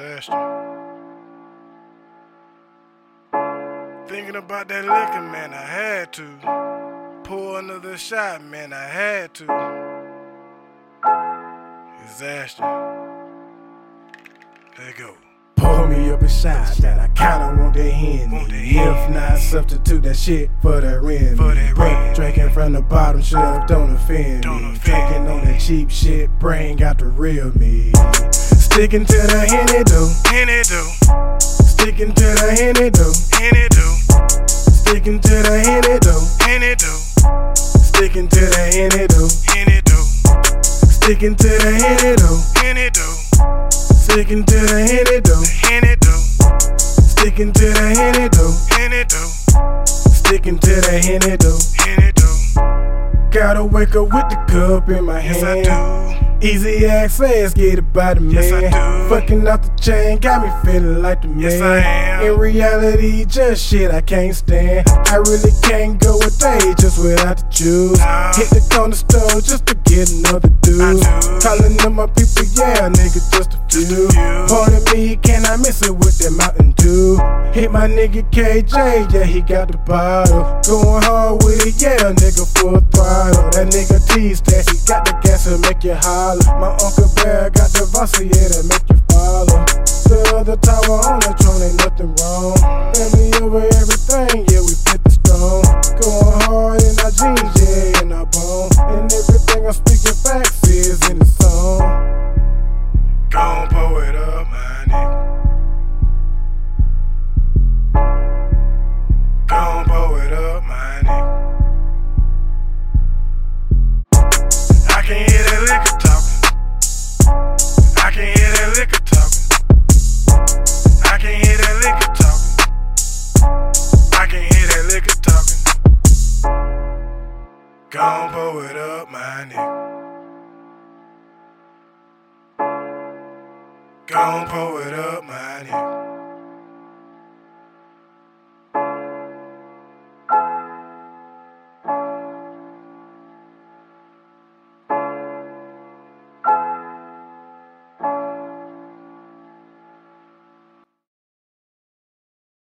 Disaster. Thinking about that liquor, man, I had to. Pour another shot, man, I had to. Disaster. There you go. Pour me up a shot that I kinda want that that If not, substitute that shit for that Rennie. For that But Drinking from the bottom shelf don't offend Don't me. Drinking on that cheap shit, bring out the real me. Sticking to the Henny though. Henny do, Sticking to the Henny though. Henny do, Sticking to the Henny though. Henny do, Sticking to the Henny though. Henny do, Sticking to the Henny though. Henny do, Sticking to the Henny though. Henny do, Sticking to the Henny though. Henny do, Sticking to the Henny though. Henny do. Gotta wake up with the cup in my hand. Yes. I do. Easy access, get it by the man. Yes, I do. Fucking off the chain, got me feeling like the man. I am. In reality, just shit I can't stand. I really can't go a day just without the juice. Nah. Hit the corner store just to get another dude. Calling them my people, yeah, nigga, just a few. Just a few. Pardon me, can I miss it with that Mountain Dew? Hit my nigga KJ, yeah, he got the bottle. Going hard with it, yeah, nigga, full throttle. Nigga tease that he got the gas to make you holler. My Uncle Bear got the Vossy, yeah, to make you follow. The other tower on the throne, ain't nothing wrong. Gon' pour it up, my nigga. Gon' pour it up, my nigga.